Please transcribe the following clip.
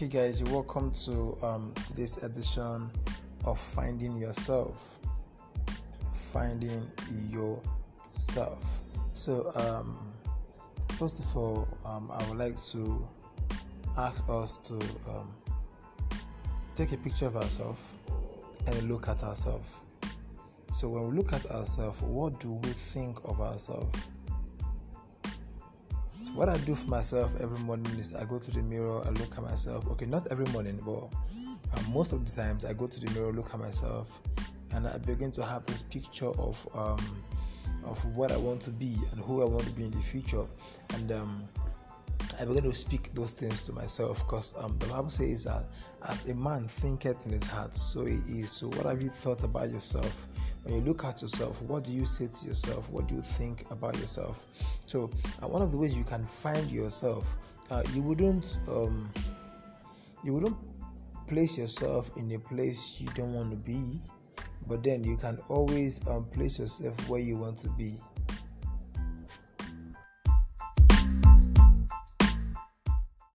Okay, guys, you're welcome to um, today's edition of Finding Yourself. Finding Yourself. So, um, first of all, um, I would like to ask us to um, take a picture of ourselves and look at ourselves. So, when we look at ourselves, what do we think of ourselves? What I do for myself every morning is I go to the mirror, I look at myself. Okay, not every morning, but um, most of the times I go to the mirror, look at myself, and I begin to have this picture of um, of what I want to be and who I want to be in the future, and um, I begin to speak those things to myself because um, the Bible says that as a man thinketh in his heart, so he is. So, what have you thought about yourself? When you look at yourself, what do you say to yourself? What do you think about yourself? So, uh, one of the ways you can find yourself, uh, you wouldn't, um, you wouldn't place yourself in a place you don't want to be, but then you can always um, place yourself where you want to be.